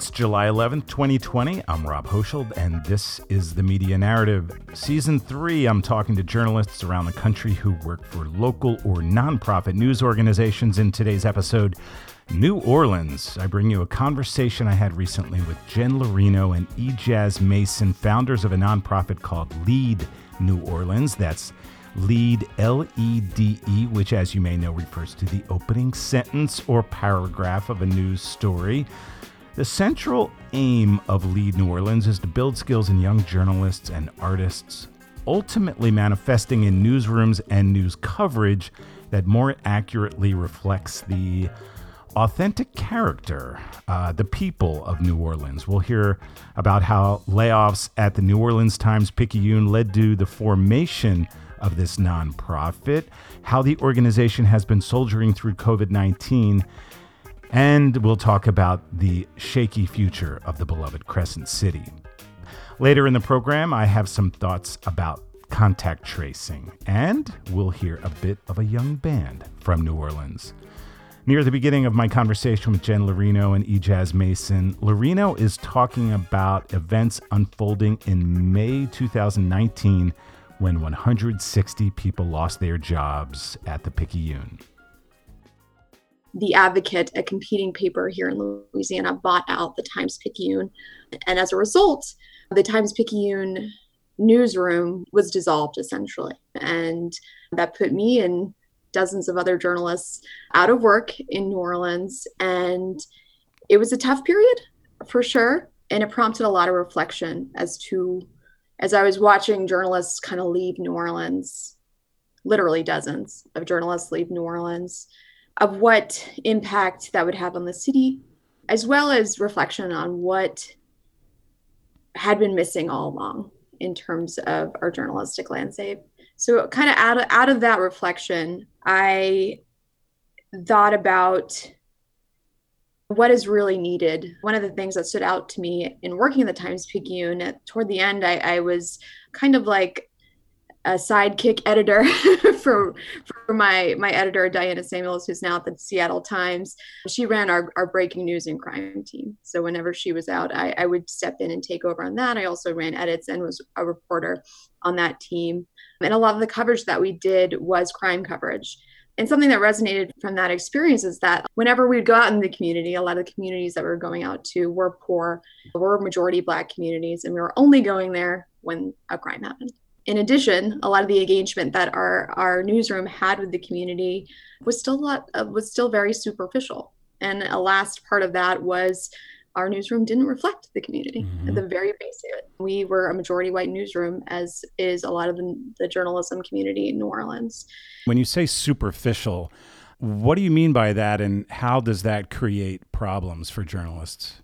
It's July 11th, 2020. I'm Rob Hochschild, and this is the Media Narrative. Season 3, I'm talking to journalists around the country who work for local or nonprofit news organizations. In today's episode, New Orleans. I bring you a conversation I had recently with Jen Larino and E'Jaaz Mason, founders of a nonprofit called Lede New Orleans. That's Lede, L E D E, which, as you may know, refers to the opening sentence or paragraph of a news story. The central aim of Lede New Orleans is to build skills in young journalists and artists, ultimately manifesting in newsrooms and news coverage that more accurately reflects the authentic character, uh, the people of New Orleans. We'll hear about how layoffs at the New Orleans Times Picayune led to the formation of this nonprofit, how the organization has been soldiering through COVID 19, and we'll talk about the shaky future of the beloved Crescent City. Later in the program, I have some thoughts about contact tracing, and we'll hear a bit of a young band from New Orleans. Near the beginning of my conversation with Jen Larino and E'Jaaz Mason, Larino is talking about events unfolding in May 2019 when 160 people lost their jobs at the Picayune. The Advocate, a competing paper here in Louisiana, bought out the Times Picayune. And as a result, the Times Picayune newsroom was dissolved essentially. And that put me and dozens of other journalists out of work in New Orleans. And it was a tough period for sure. And it prompted a lot of reflection as to as I was watching journalists kind of leave New Orleans, literally dozens of journalists leave New Orleans, of what impact that would have on the city, as well as reflection on what had been missing all along in terms of our journalistic landscape. So, kind of out of, out of that reflection, I thought about what is really needed. One of the things that stood out to me in working at the Times Picayune, toward the end, I, I was kind of like a sidekick editor for for my my editor Diana Samuels, who's now at the Seattle Times. She ran our, our breaking news and crime team. So whenever she was out, I, I would step in and take over on that. I also ran edits and was a reporter on that team. And a lot of the coverage that we did was crime coverage. And something that resonated from that experience is that whenever we'd go out in the community, a lot of the communities that we were going out to were poor, were majority Black communities, and we were only going there when a crime happened. In addition, a lot of the engagement that our, our newsroom had with the community was still a lot, uh, was still very superficial. And a last part of that was our newsroom didn't reflect the community mm-hmm. at the very base of it. We were a majority white newsroom, as is a lot of the, the journalism community in New Orleans. When you say superficial, what do you mean by that, and how does that create problems for journalists?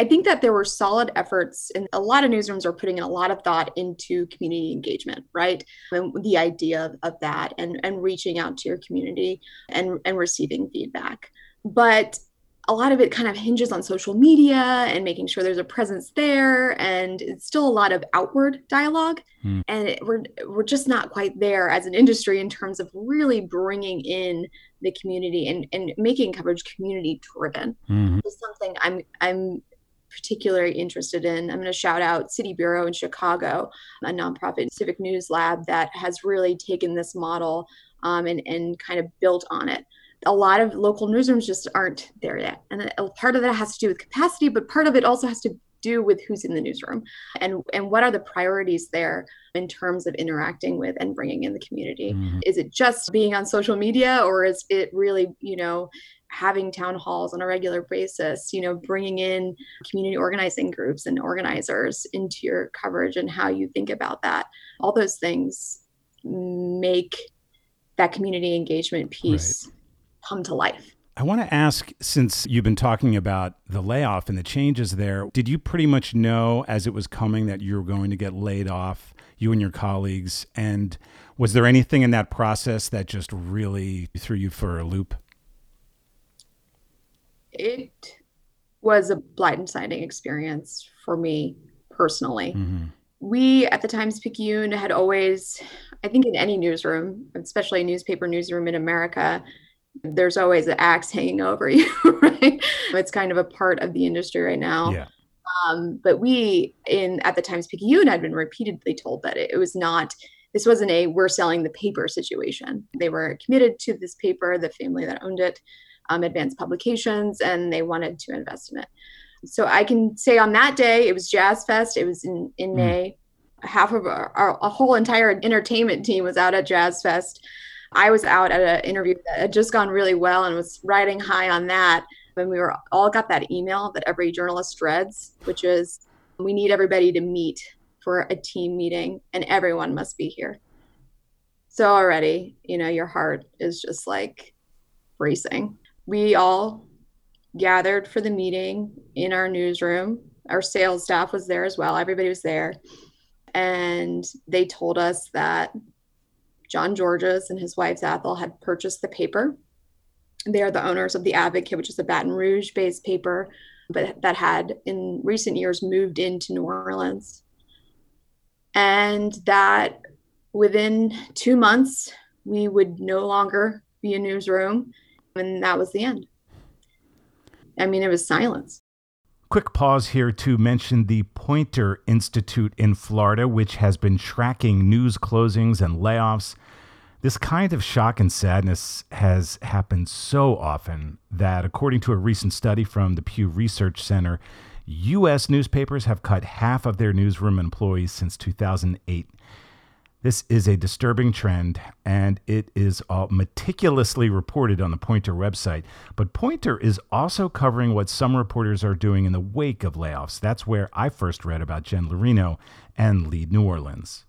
I think that there were solid efforts, and a lot of newsrooms are putting in a lot of thought into community engagement, right? And the idea of, of that and, and reaching out to your community and, and receiving feedback. But a lot of it kind of hinges on social media and making sure there's a presence there and it's still a lot of outward dialogue mm. and it, we're we're just not quite there as an industry in terms of really bringing in the community and and making coverage community driven mm-hmm. is something i'm i'm particularly interested in i'm going to shout out city bureau in chicago a nonprofit civic news lab that has really taken this model um, and and kind of built on it a lot of local newsrooms just aren't there yet. And part of that has to do with capacity, but part of it also has to do with who's in the newsroom and and what are the priorities there in terms of interacting with and bringing in the community mm-hmm. is it just being on social media or is it really you know having town halls on a regular basis you know bringing in community organizing groups and organizers into your coverage and how you think about that all those things make that community engagement piece right come to life. I want to ask since you've been talking about the layoff and the changes there, did you pretty much know as it was coming that you were going to get laid off, you and your colleagues? And was there anything in that process that just really threw you for a loop? It was a blindsiding experience for me personally. Mm-hmm. We at the Times Picayune had always, I think, in any newsroom, especially a newspaper newsroom in America, there's always an axe hanging over you, right? It's kind of a part of the industry right now. Yeah. Um, but we in at the Times Picayune had been repeatedly told that it, it was not this wasn't a we're selling the paper situation. They were committed to this paper, the family that owned it, um, Advanced Publications, and they wanted to invest in it. So I can say on that day, it was Jazz Fest. It was in, in mm. May. Half of our, our, a whole entire entertainment team was out at Jazz Fest. I was out at an interview that had just gone really well and was riding high on that. And we were all got that email that every journalist dreads, which is we need everybody to meet for a team meeting and everyone must be here. So already, you know, your heart is just like racing. We all gathered for the meeting in our newsroom. Our sales staff was there as well. Everybody was there. And they told us that John Georges and his wife Athol had purchased the paper. They are the owners of the Advocate, which is a Baton Rouge based paper, but that had in recent years moved into New Orleans and that within two months we would no longer be a newsroom and that was the end i mean it was silence quick pause here to mention the Poynter institute in florida which has been tracking news closings and layoffs this kind of shock and sadness has happened so often that according to a recent study from the pew research center U.S. newspapers have cut half of their newsroom employees since 2008. This is a disturbing trend, and it is all meticulously reported on the Poynter website. But Poynter is also covering what some reporters are doing in the wake of layoffs. That's where I first read about Jen Larino and Lede New Orleans.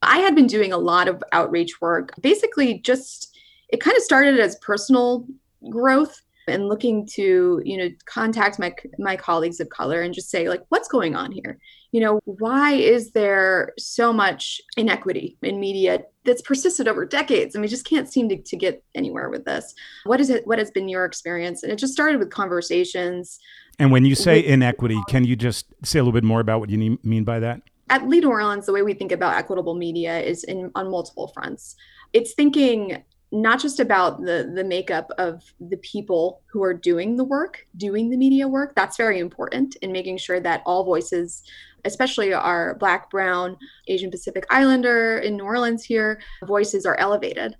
I had been doing a lot of outreach work. Basically, just it kind of started as personal growth and looking to you know contact my my colleagues of color and just say like what's going on here? You know why is there so much inequity in media that's persisted over decades? And we just can't seem to, to get anywhere with this. What is it what has been your experience? And it just started with conversations. And when you say with, inequity can you just say a little bit more about what you mean by that? At Lede New Orleans, the way we think about equitable media is in on multiple fronts. It's thinking not just about the the makeup of the people who are doing the work doing the media work that's very important in making sure that all voices especially our black brown asian pacific islander in new orleans here voices are elevated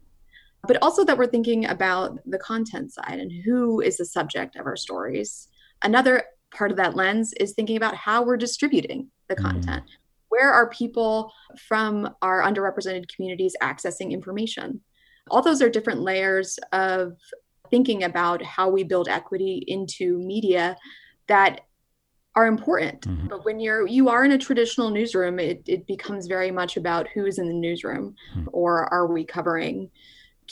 but also that we're thinking about the content side and who is the subject of our stories another part of that lens is thinking about how we're distributing the mm-hmm. content mm. where are people from our underrepresented communities accessing information all those are different layers of thinking about how we build equity into media that are important. Mm-hmm. but when you're you are in a traditional newsroom it, it becomes very much about who is in the newsroom mm-hmm. or are we covering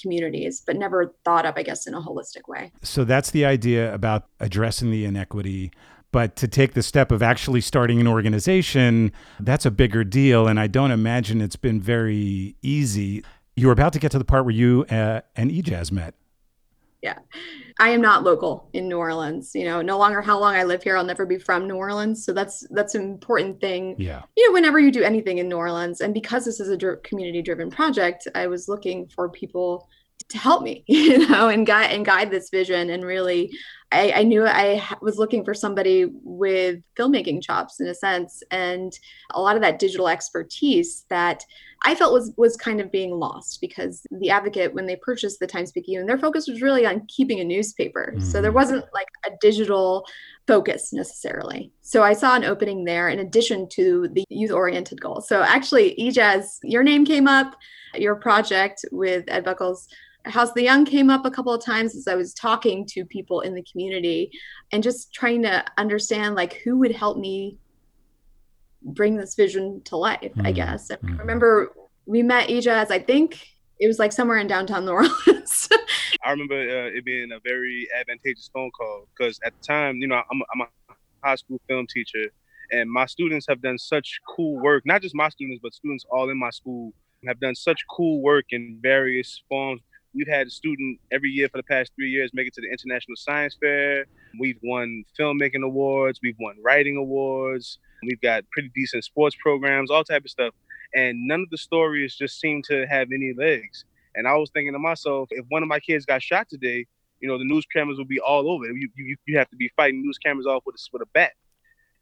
communities but never thought of i guess in a holistic way. So that's the idea about addressing the inequity. But to take the step of actually starting an organization that's a bigger deal. And i don't imagine it's been very easy you were about to get to the part where you uh, and E'Jaaz met. Yeah. I am not local in New Orleans. You know, no longer how long I live here, I'll never be from New Orleans. So that's that's an important thing. Yeah. You know, whenever you do anything in New Orleans, and because this is a dr- community-driven project, I was looking for people to help me, you know, and guide and guide this vision. And really, I, I knew I was looking for somebody with filmmaking chops in a sense, and a lot of that digital expertise that I felt was was kind of being lost because the Advocate, when they purchased the Times Picayune, their focus was really on keeping a newspaper. Mm-hmm. So there mm-hmm. wasn't like a digital focus necessarily. So I saw an opening there in addition to the youth oriented goal. So actually, E'Jaaz, your name came up, your project with Ed Buckles House the Young came up a couple of times as I was talking to people in the community and just trying to understand like who would help me bring this vision to life, mm-hmm. I guess. Mm-hmm. I remember we met E'Jaaz, I think it was like somewhere in downtown New Orleans. I remember uh, it being a very advantageous phone call because at the time, you know, I'm, I'm a high school film teacher and my students have done such cool work, not just my students, but students all in my school have done such cool work in various forms We've had a student every year for the past three years make it to the International Science Fair. We've won filmmaking awards. We've won writing awards. We've got pretty decent sports programs, all type of stuff. And none of the stories just seem to have any legs. And I was thinking to myself, if one of my kids got shot today, you know, the news cameras will be all over. You you, you have to be fighting news cameras off with a, with a bat.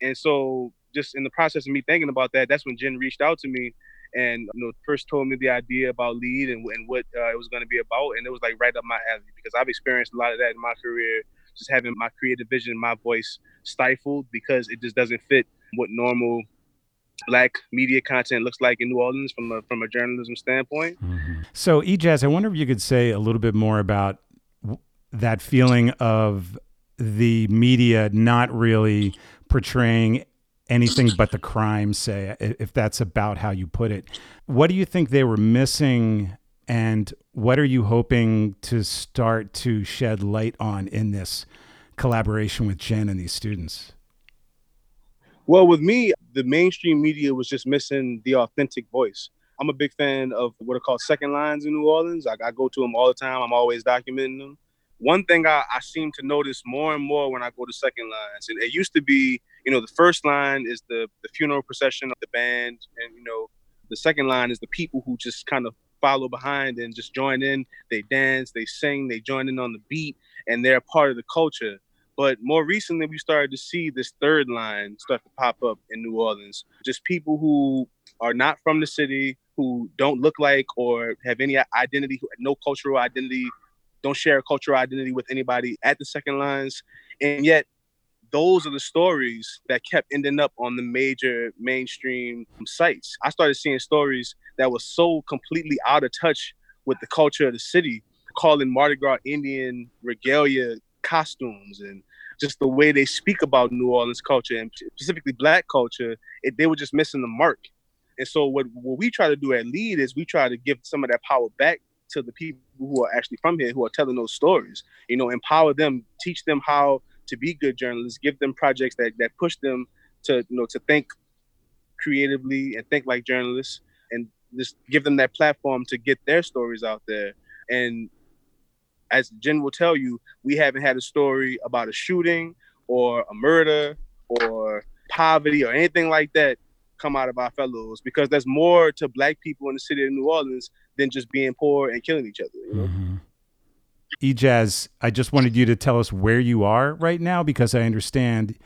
And so, just in the process of me thinking about that, that's when Jen reached out to me and you know first told me the idea about Lede and, and what uh, it was going to be about and it was like right up my alley because i've experienced a lot of that in my career just having my creative vision my voice stifled because it just doesn't fit what normal black media content looks like in New Orleans from a from a journalism standpoint. Mm-hmm. So, E'Jaaz, I wonder if you could say a little bit more about that feeling of the media not really portraying anything but the crime, say, if that's about how you put it. What do you think they were missing, and what are you hoping to start to shed light on in this collaboration with Jen and these students? Well, with me, the mainstream media was just missing the authentic voice. I'm a big fan of what are called second lines in New Orleans. I, I go to them all the time. I'm always documenting them one thing I, I seem to notice more and more when I go to second lines, and it used to be, you know, the first line is the the funeral procession of the band, and you know, the second line is the people who just kind of follow behind and just join in. They dance, they sing, they join in on the beat, and they're part of the culture. But more recently, we started to see this third line start to pop up in New Orleans. Just people who are not from the city, who don't look like or have any identity, no cultural identity don't share a cultural identity with anybody at the second lines. And yet, those are the stories that kept ending up on the major mainstream sites. I started seeing stories that were so completely out of touch with the culture of the city, calling Mardi Gras Indian regalia costumes and just the way they speak about New Orleans culture and specifically Black culture, it, they were just missing the mark. And so what, what we try to do at Lede is we try to give some of that power back to the people who are actually from here who are telling those stories. You know, empower them, teach them how to be good journalists, give them projects that that push them to you know to think creatively and think like journalists, and just give them that platform to get their stories out there. And as Jen will tell you, we haven't had a story about a shooting or a murder or poverty or anything like that come out of our fellows because there's more to black people in the city of New Orleans than just being poor and killing each other. You know? mm-hmm. E'Jaaz, I just wanted you to tell us where you are right now because I understand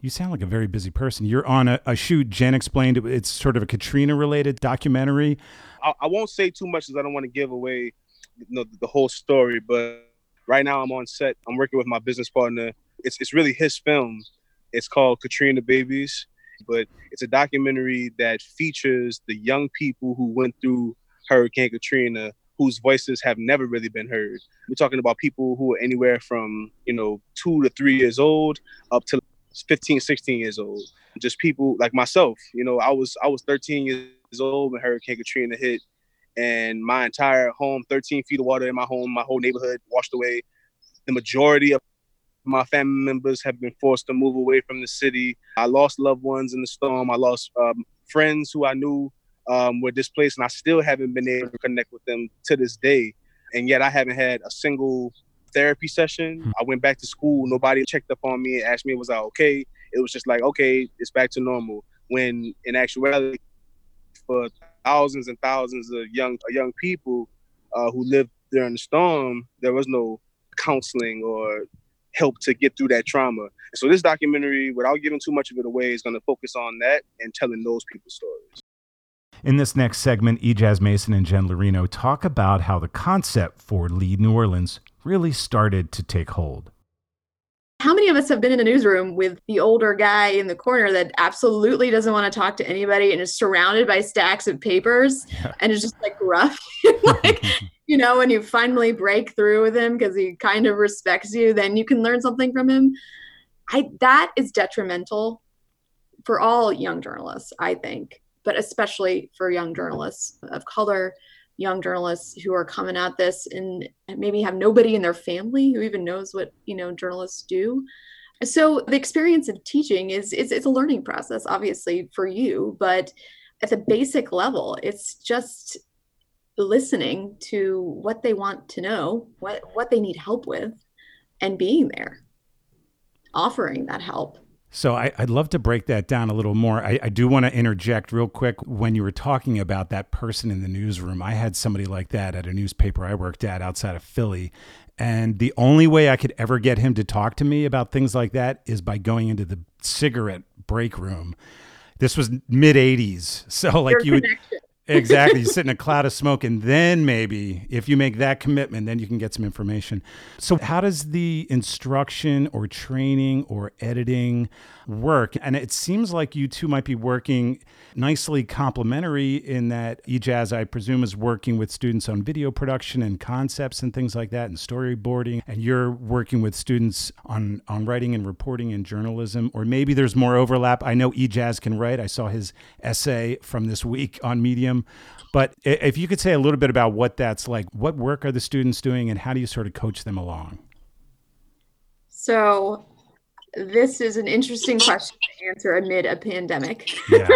you sound like a very busy person. You're on a, a shoot. Jen explained it's sort of a Katrina related documentary. I, I, won't say too much because I don't want to give away know, the whole story. But right now I'm on set. I'm working with my business partner. It's it's really his film. It's called Katrina Babies, but it's a documentary that features the young people who went through Hurricane Katrina whose voices have never really been heard. We're talking about people who are anywhere from, you know, two to three years old up to 15, 16 years old. Just people like myself, you know, I was I was 13 years old when Hurricane Katrina hit and my entire home, 13 feet of water in my home, my whole neighborhood washed away. The majority of my family members have been forced to move away from the city. I lost loved ones in the storm. I lost um, friends who I knew um, were displaced, and I still haven't been able to connect with them to this day. And yet, I haven't had a single therapy session. Hmm. I went back to school. Nobody checked up on me and asked me, was I okay? It was just like, okay, it's back to normal. When in actuality, for thousands and thousands of young young people uh, who lived during the storm, there was no counseling or help to get through that trauma. So this documentary, without giving too much of it away, is going to focus on that and telling those people's stories. In this next segment, E'Jaaz Mason and Jen Larino talk about how the concept for Lede New Orleans really started to take hold. How many of us have been in a newsroom with the older guy in the corner that absolutely doesn't want to talk to anybody and is surrounded by stacks of papers yeah. and is just like rough? like, you know, when you finally break through with him because he kind of respects you, then you can learn something from him. I that is detrimental for all young journalists, I think but especially for young journalists of color, young journalists who are coming at this and maybe have nobody in their family who even knows what you know journalists do. So the experience of teaching is it's, it's a learning process, obviously for you, but at the basic level, it's just listening to what they want to know, what what they need help with, and being there, offering that help So I, would love to break that down a little more. I, I do want to interject real quick. When you were talking about that person in the newsroom, I had somebody like that at a newspaper I worked at outside of Philly. And the only way I could ever get him to talk to me about things like that is by going into the cigarette break room. This was mid 80s. So, like, Your you would exactly. You sit in a cloud of smoke, and then maybe if you make that commitment, then you can get some information. So, how does the instruction or training or editing work? And it seems like you two might be working nicely complementary in that E'Jaaz, I presume, is working with students on video production and concepts and things like that and storyboarding. And you're working with students on, on writing and reporting and journalism. Or maybe there's more overlap. I know E'Jaaz can write. I saw his essay from this week on Medium. But if you could say a little bit about what that's like, what work are the students doing and how do you sort of coach them along? So this is an interesting question to answer amid a pandemic. Yeah.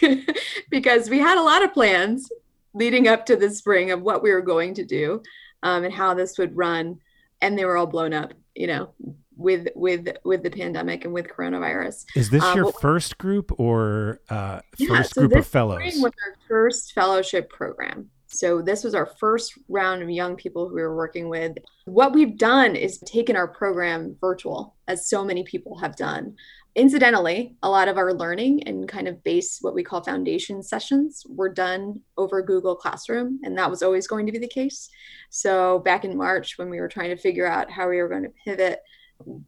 because we had a lot of plans leading up to the spring of what we were going to do um, and how this would run. And they were all blown up, you know, with with with the pandemic and with coronavirus. Is this um, your first group or uh, yeah, first so group of fellows? Was our first fellowship program. So this was our first round of young people who we were working with. What we've done is taken our program virtual, as so many people have done. Incidentally, a lot of our learning and kind of base what we call foundation sessions were done over Google Classroom, and that was always going to be the case. So back in March, when we were trying to figure out how we were going to pivot,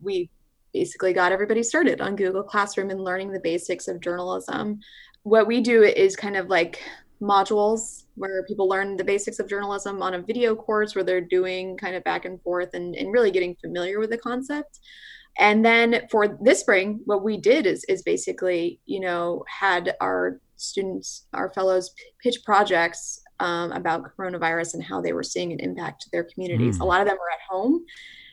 we basically got everybody started on Google Classroom and learning the basics of journalism. What we do is kind of like modules where people learn the basics of journalism on a video course where they're doing kind of back and forth and, and really getting familiar with the concept and then for this spring what we did is is basically you know had our students our fellows pitch projects um, about coronavirus and how they were seeing an impact to their communities mm. a lot of them were at home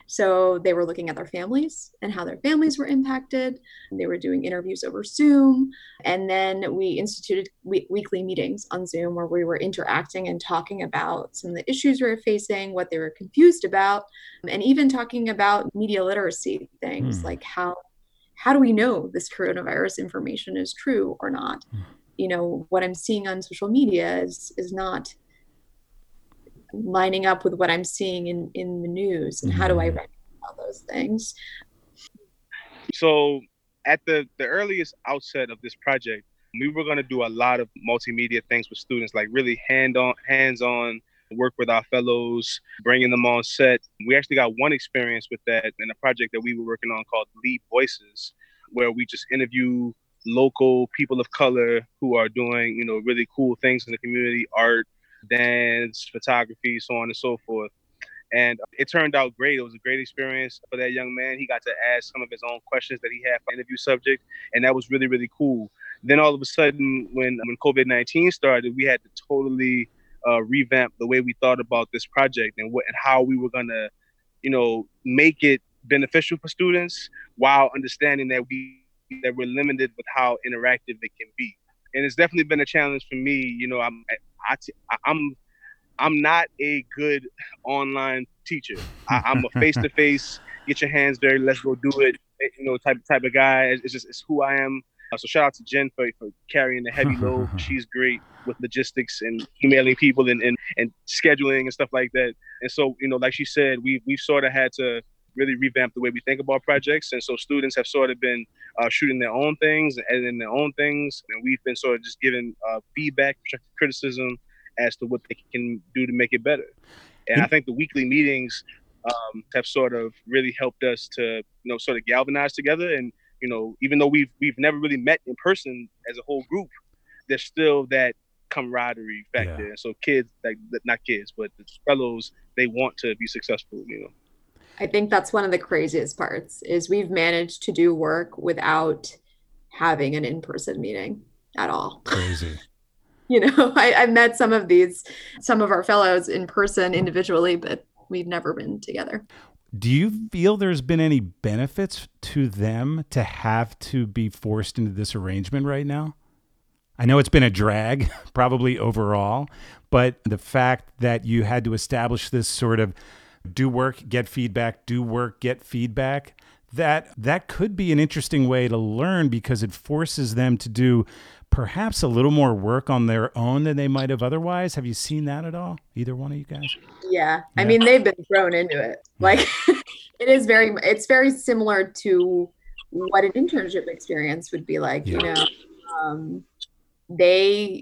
so they were looking at their families and how their families were impacted. They were doing interviews over Zoom. And then we instituted we- weekly meetings on Zoom where we were interacting and talking about some of the issues we were facing, what they were confused about, and even talking about media literacy things hmm. like how how do we know this coronavirus information is true or not? Hmm. You know, what I'm seeing on social media is is not lining up with what I'm seeing in in the news, and how do I mm-hmm. reconcile those things? So, at the the earliest outset of this project, we were going to do a lot of multimedia things with students, like really hand on hands on work with our fellows, bringing them on set. We actually got one experience with that in a project that we were working on called Lede Voices, where we just interview local people of color who are doing, you know, really cool things in the community, art, dance, photography, so on and so forth. And it turned out great. It was a great experience for that young man. He got to ask some of his own questions that he had for interview subject, and that was really, really cool. Then all of a sudden, when when COVID nineteen started, we had to totally uh, revamp the way we thought about this project and what and how we were gonna, you know, make it beneficial for students while understanding that we that we're limited with how interactive it can be. And it's definitely been a challenge for me. You know, I'm I'm, I'm not a good online teacher. I, am a face to face, get your hands dirty, let's go do it. You know, type type of guy. It's just it's who I am. Uh, so shout out to Jen for, for carrying the heavy load. She's great with logistics and emailing people and, and, and scheduling and stuff like that. And so, you know, like she said, we we've sort of had to really revamp the way we think about projects. And so students have sort of been uh, shooting their own things and editing their own things. And we've been sort of just giving uh, feedback, criticism as to what they can do to make it better. And I think the weekly meetings um, have sort of really helped us to, you know, sort of galvanize together. And, you know, even though we've, we've never really met in person as a whole group, there's still that camaraderie factor. Yeah. And so kids, like not kids, but the fellows, they want to be successful, you know. I think that's one of the craziest parts is we've managed to do work without having an in-person meeting at all. Crazy. you know, I, I met some of these, some of our fellows in person individually, but we've never been together. Do you feel there's been any benefits to them to have to be forced into this arrangement right now? I know it's been a drag, probably overall, but the fact that you had to establish this sort of do work, get feedback, do work, get feedback, that that could be an interesting way to learn because it forces them to do perhaps a little more work on their own than they might have otherwise. Have you seen that at all? Either one of you guys? Yeah. yeah. I mean, they've been thrown into it. Like it is very it's very similar to what an internship experience would be like, yeah. you know. Um, they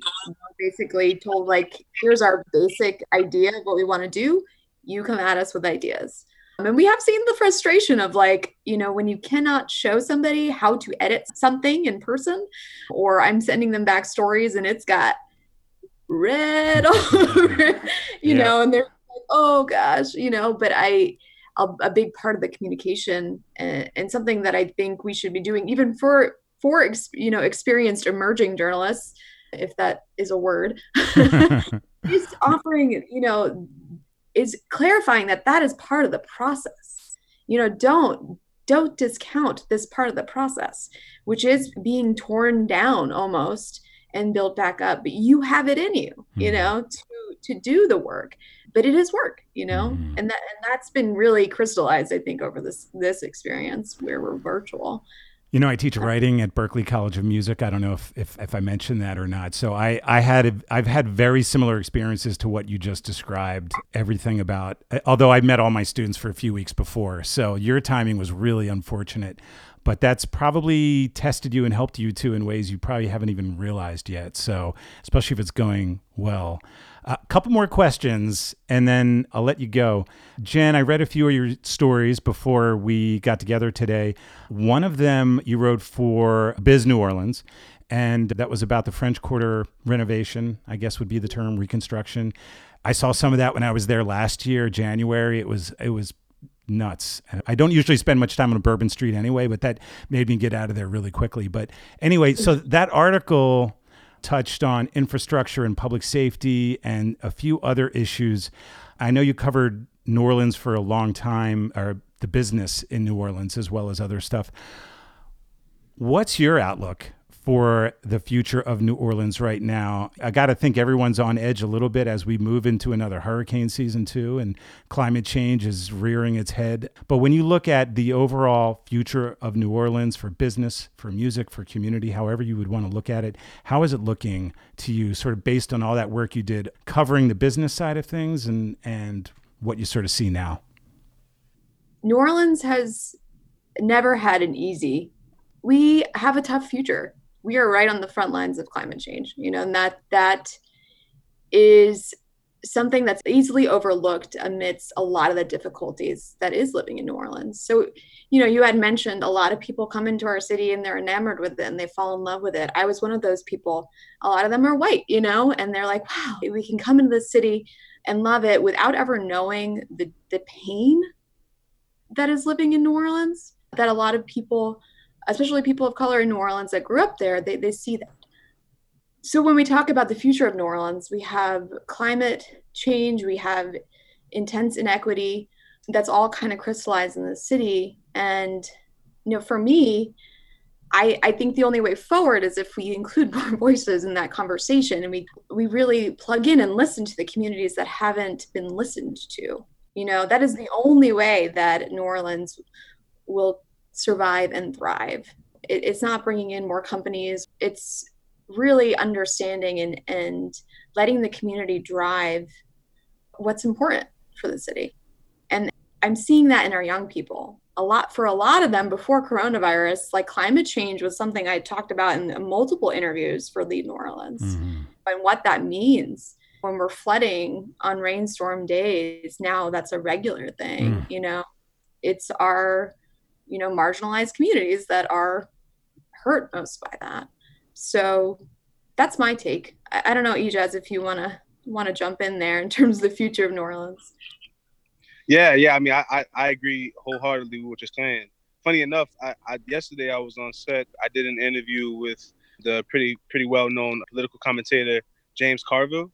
basically told like here's our basic idea of what we want to do you come at us with ideas um, and we have seen the frustration of like, you know, when you cannot show somebody how to edit something in person, or I'm sending them back stories and it's got red over, you yeah. know, and they're like, oh gosh, you know, but I, a, a big part of the communication and, and, something that I think we should be doing, even for, for, ex, you know, experienced emerging journalists, if that is a word, is offering, you know, is clarifying that that is part of the process you know don't don't discount this part of the process which is being torn down almost and built back up but you have it in you mm-hmm. you know to to do the work but it is work you know mm-hmm. and that and that's been really crystallized i think over this this experience where we're virtual you know, I teach writing at Berklee College of Music. I don't know if, if, if I mentioned that or not. So I, I had I've had very similar experiences to what you just described. Everything about although I met all my students for a few weeks before. So your timing was really unfortunate. But that's probably tested you and helped you too in ways you probably haven't even realized yet. So especially if it's going well. A couple more questions, and then I'll let you go. Jen, I read a few of your stories before we got together today. One of them you wrote for Biz New Orleans, and that was about the French Quarter renovation, I guess would be the term, reconstruction. I saw some of that when I was there last year, January. It was it was nuts. And I don't usually spend much time on Bourbon Street anyway, but that made me get out of there really quickly. But anyway, so that article touched on infrastructure and public safety and a few other issues. I know you covered New Orleans for a long time, or the business in New Orleans, as well as other stuff. What's your outlook for the future of New Orleans right now. I got to think everyone's on edge a little bit as we move into another hurricane season, too, and climate change is rearing its head. But when you look at the overall future of New Orleans for business, for music, for community, however you would want to look at it, how is it looking to you, sort of based on all that work you did covering the business side of things and, and what you sort of see now? New Orleans has never had an easy. We have a tough future we are right on the front lines of climate change you know and that that is something that's easily overlooked amidst a lot of the difficulties that is living in New Orleans. So, you know, you had mentioned a lot of people come into our city and they're enamored with it and they fall in love with it. I was one of those people. A lot of them are white, you know, and they're like, wow, we can come into the city and love it without ever knowing the the pain that is living in New Orleans that a lot of people especially people of color in New Orleans that grew up there, they, they see that. So when we talk about the future of New Orleans, we have climate change, we have intense inequity that's all kind of crystallized in the city. And, you know, for me, I, I think the only way forward is if we include more voices in that conversation and we we really plug in and listen to the communities that haven't been listened to. You know, that is the only way that New Orleans will survive and thrive. It, it's not bringing in more companies. It's really understanding and, and letting the community drive what's important for the city. And I'm seeing that in our young people. A lot for a lot of them before coronavirus, like climate change was something I talked about in multiple interviews for Lede New Orleans mm-hmm. and what that means when we're flooding on rainstorm days. Now that's a regular thing, mm. you know. It's our you know marginalized communities that are hurt most by that. So that's my take. I, I don't know E'Jaaz if you want to want to jump in there in terms of the future of new orleans. Yeah yeah i mean i i, I agree wholeheartedly with what you're saying. Funny enough I, I yesterday i was on set. I did an interview with the pretty pretty well known political commentator james carville.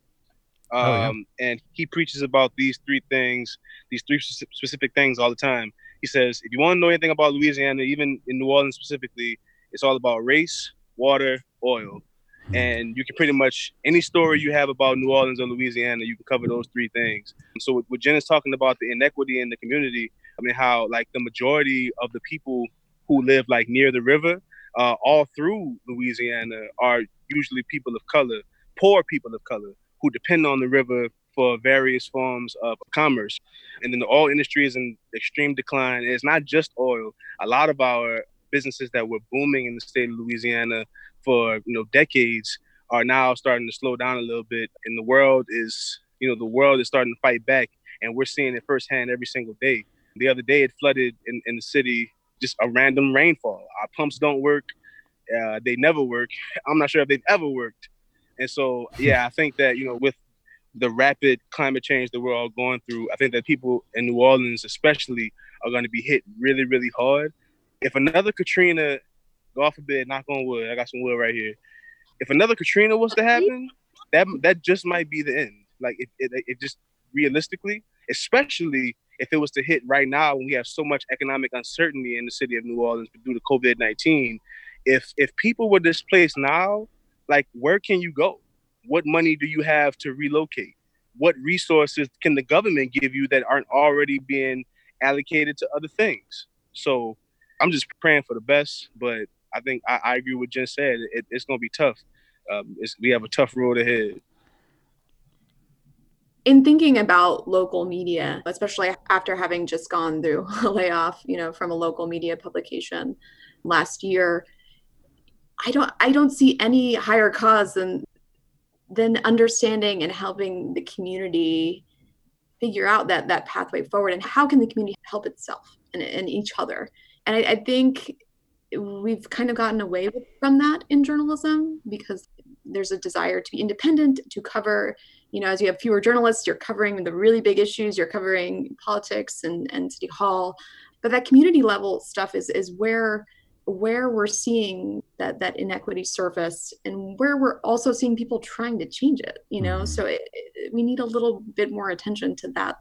Um, oh, yeah. Um, and he preaches about these three things, these three specific things all the time. He says, if you want to know anything about Louisiana, even in New Orleans specifically, it's all about race, water, oil. Hmm. And you can pretty much any story you have about New Orleans or Louisiana, you can cover those three things. So what Jen is talking about the inequity in the community, I mean, how like the majority of the people who live like near the river, uh, all through Louisiana, are usually people of color, poor people of color who depend on the river for various forms of commerce. And then the oil industry is in extreme decline. It's not just oil. A lot of our businesses that were booming in the state of Louisiana for you know decades are now starting to slow down a little bit. And the world is, you know, the world is starting to fight back, and we're seeing it firsthand every single day. The other day, it flooded in, in the city, just a random rainfall. Our pumps don't work. Uh, they never work. I'm not sure if they've ever worked. And so, yeah, I think that, you know, with the rapid climate change that we're all going through, I think that people in New Orleans, especially, are going to be hit really, really hard. If another Katrina, God forbid, knock on wood, I got some wood right here. If another Katrina was to happen, that that just might be the end. Like it, it, it just realistically, especially if it was to hit right now when we have so much economic uncertainty in the city of New Orleans due to COVID nineteen, if if people were displaced now, like where can you go? What money do you have to relocate? What resources can the government give you that aren't already being allocated to other things? So I'm just praying for the best, but I think I, I agree with Jen said. It, it's going to be tough. Um, we have a tough road ahead in thinking about local media, especially after having just gone through a layoff, you know, from a local media publication last year, I don't I don't see any higher cause than than understanding and helping the community figure out that that pathway forward and how can the community help itself and, and each other. And I, I think we've kind of gotten away from that in journalism because there's a desire to be independent to cover you know, as you have fewer journalists, you're covering the really big issues, you're covering politics and, and city hall. But that community level stuff is is where where we're seeing that that inequity surface and where we're also seeing people trying to change it you know mm-hmm. so it, it, we need a little bit more attention to that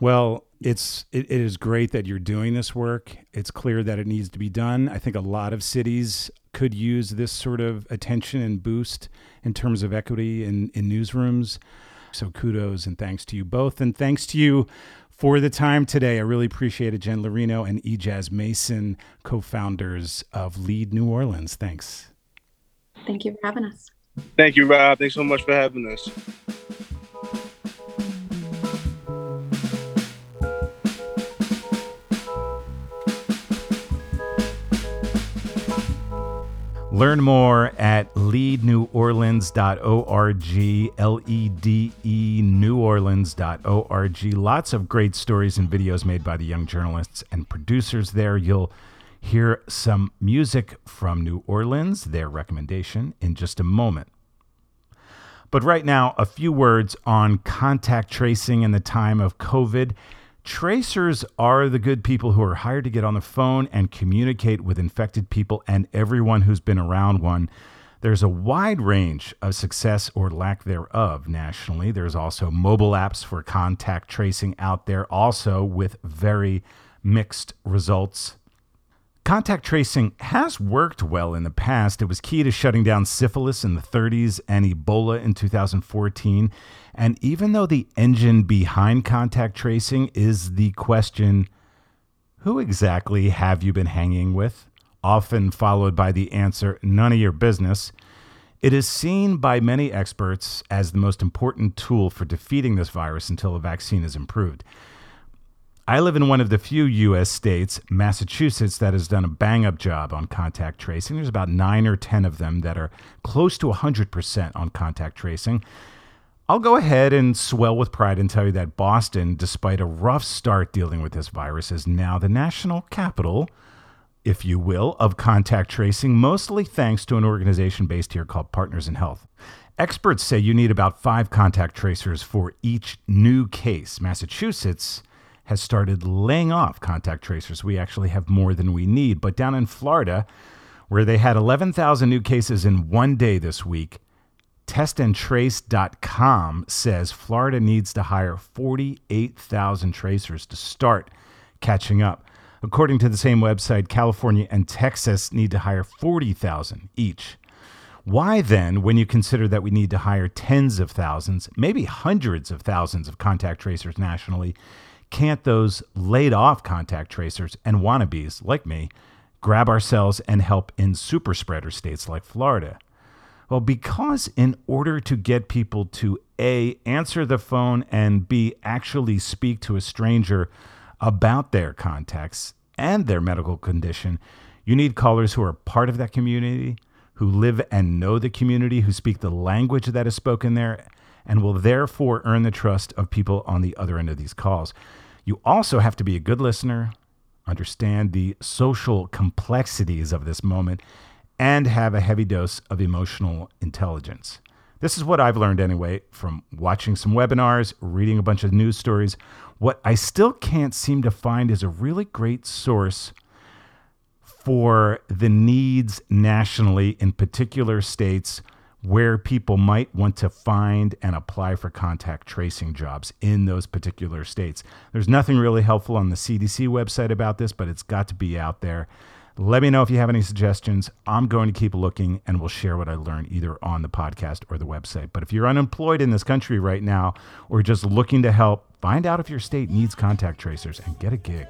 well it's it, it is great that you're doing this work it's clear that it needs to be done i think a lot of cities could use this sort of attention and boost in terms of equity in, in newsrooms. So kudos and thanks to you both. And thanks to you for the time today. I really appreciate it, Jen Larino and E'Jaaz Mason, co founders of Lede New Orleans. Thanks. Thank you for having us. Thank you, Rob. Thanks so much for having us. Learn more at ledeneworleans.org, L E D E neworleans.org. Lots of great stories and videos made by the young journalists and producers there. You'll hear some music from New Orleans, their recommendation, in just a moment. But right now, a few words on contact tracing in the time of COVID Tracers are the good people who are hired to get on the phone and communicate with infected people and everyone who's been around one. There's a wide range of success or lack thereof nationally. There's also mobile apps for contact tracing out there, also with very mixed results. Contact tracing has worked well in the past. It was key to shutting down syphilis in the 30s and Ebola in 2014. And even though the engine behind contact tracing is the question, who exactly have you been hanging with? Often followed by the answer, none of your business. It is seen by many experts as the most important tool for defeating this virus until a vaccine is improved. I live in one of the few U.S. states, Massachusetts, that has done a bang up job on contact tracing. There's about nine or 10 of them that are close to 100% on contact tracing. I'll go ahead and swell with pride and tell you that Boston, despite a rough start dealing with this virus, is now the national capital, if you will, of contact tracing, mostly thanks to an organization based here called Partners in Health. Experts say you need about five contact tracers for each new case. Massachusetts has started laying off contact tracers. We actually have more than we need. But down in Florida, where they had 11,000 new cases in one day this week, testandtrace.com says Florida needs to hire 48,000 tracers to start catching up. According to the same website, California and Texas need to hire 40,000 each. Why then, when you consider that we need to hire tens of thousands, maybe hundreds of thousands of contact tracers nationally, can't those laid off contact tracers and wannabes like me grab ourselves and help in super spreader states like Florida? Well, because in order to get people to A, answer the phone, and B, actually speak to a stranger about their contacts and their medical condition, you need callers who are part of that community, who live and know the community, who speak the language that is spoken there, and will therefore earn the trust of people on the other end of these calls. You also have to be a good listener, understand the social complexities of this moment, and have a heavy dose of emotional intelligence. This is what I've learned anyway from watching some webinars, reading a bunch of news stories. What I still can't seem to find is a really great source for the needs nationally in particular states where people might want to find and apply for contact tracing jobs in those particular states. There's nothing really helpful on the CDC website about this, but it's got to be out there. Let me know if you have any suggestions. I'm going to keep looking and we'll share what I learned either on the podcast or the website. But if you're unemployed in this country right now or just looking to help, find out if your state needs contact tracers and get a gig.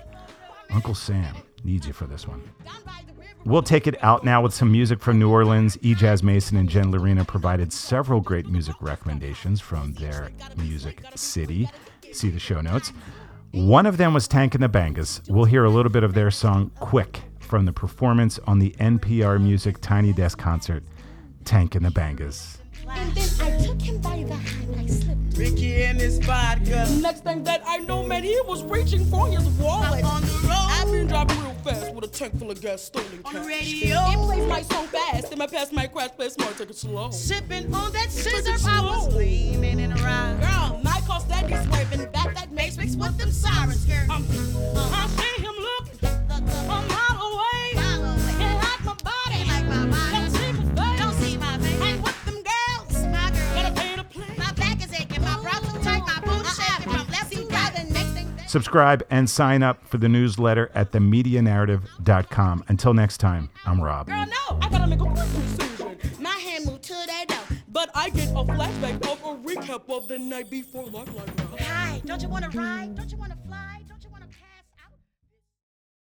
Uncle Sam needs you for this one. We'll take it out now with some music from New Orleans. E. Jazz Mason and Jen Larino provided several great music recommendations from their Music City. See the show notes. One of them was Tank and the Bangas. We'll hear a little bit of their song Quick from the performance on the NPR Music Tiny Desk concert, Tank and the Bangas. And then I took him by the hand, I slipped. Ricky and his vodka. Next thing that I know, man, he was reaching for his wallet. On the. I've been driving real fast with a tank full of gas stolen cash. On the radio. It plays my song fast, and my past my crash play smart, take it slow. Sipping on that scissor, I was in ride. Girl, my car steady swerving back that maze mix with them sirens, girl. Um, uh, I see him look Subscribe and sign up for the newsletter at themedianarrative.com. Until next time, I'm Rob. Girl, no, I gotta make a quick decision. My hand moved to that door. But I get a flashback of a recap of the night before. Like, like, Hi, don't you wanna ride? Don't you wanna fly? Don't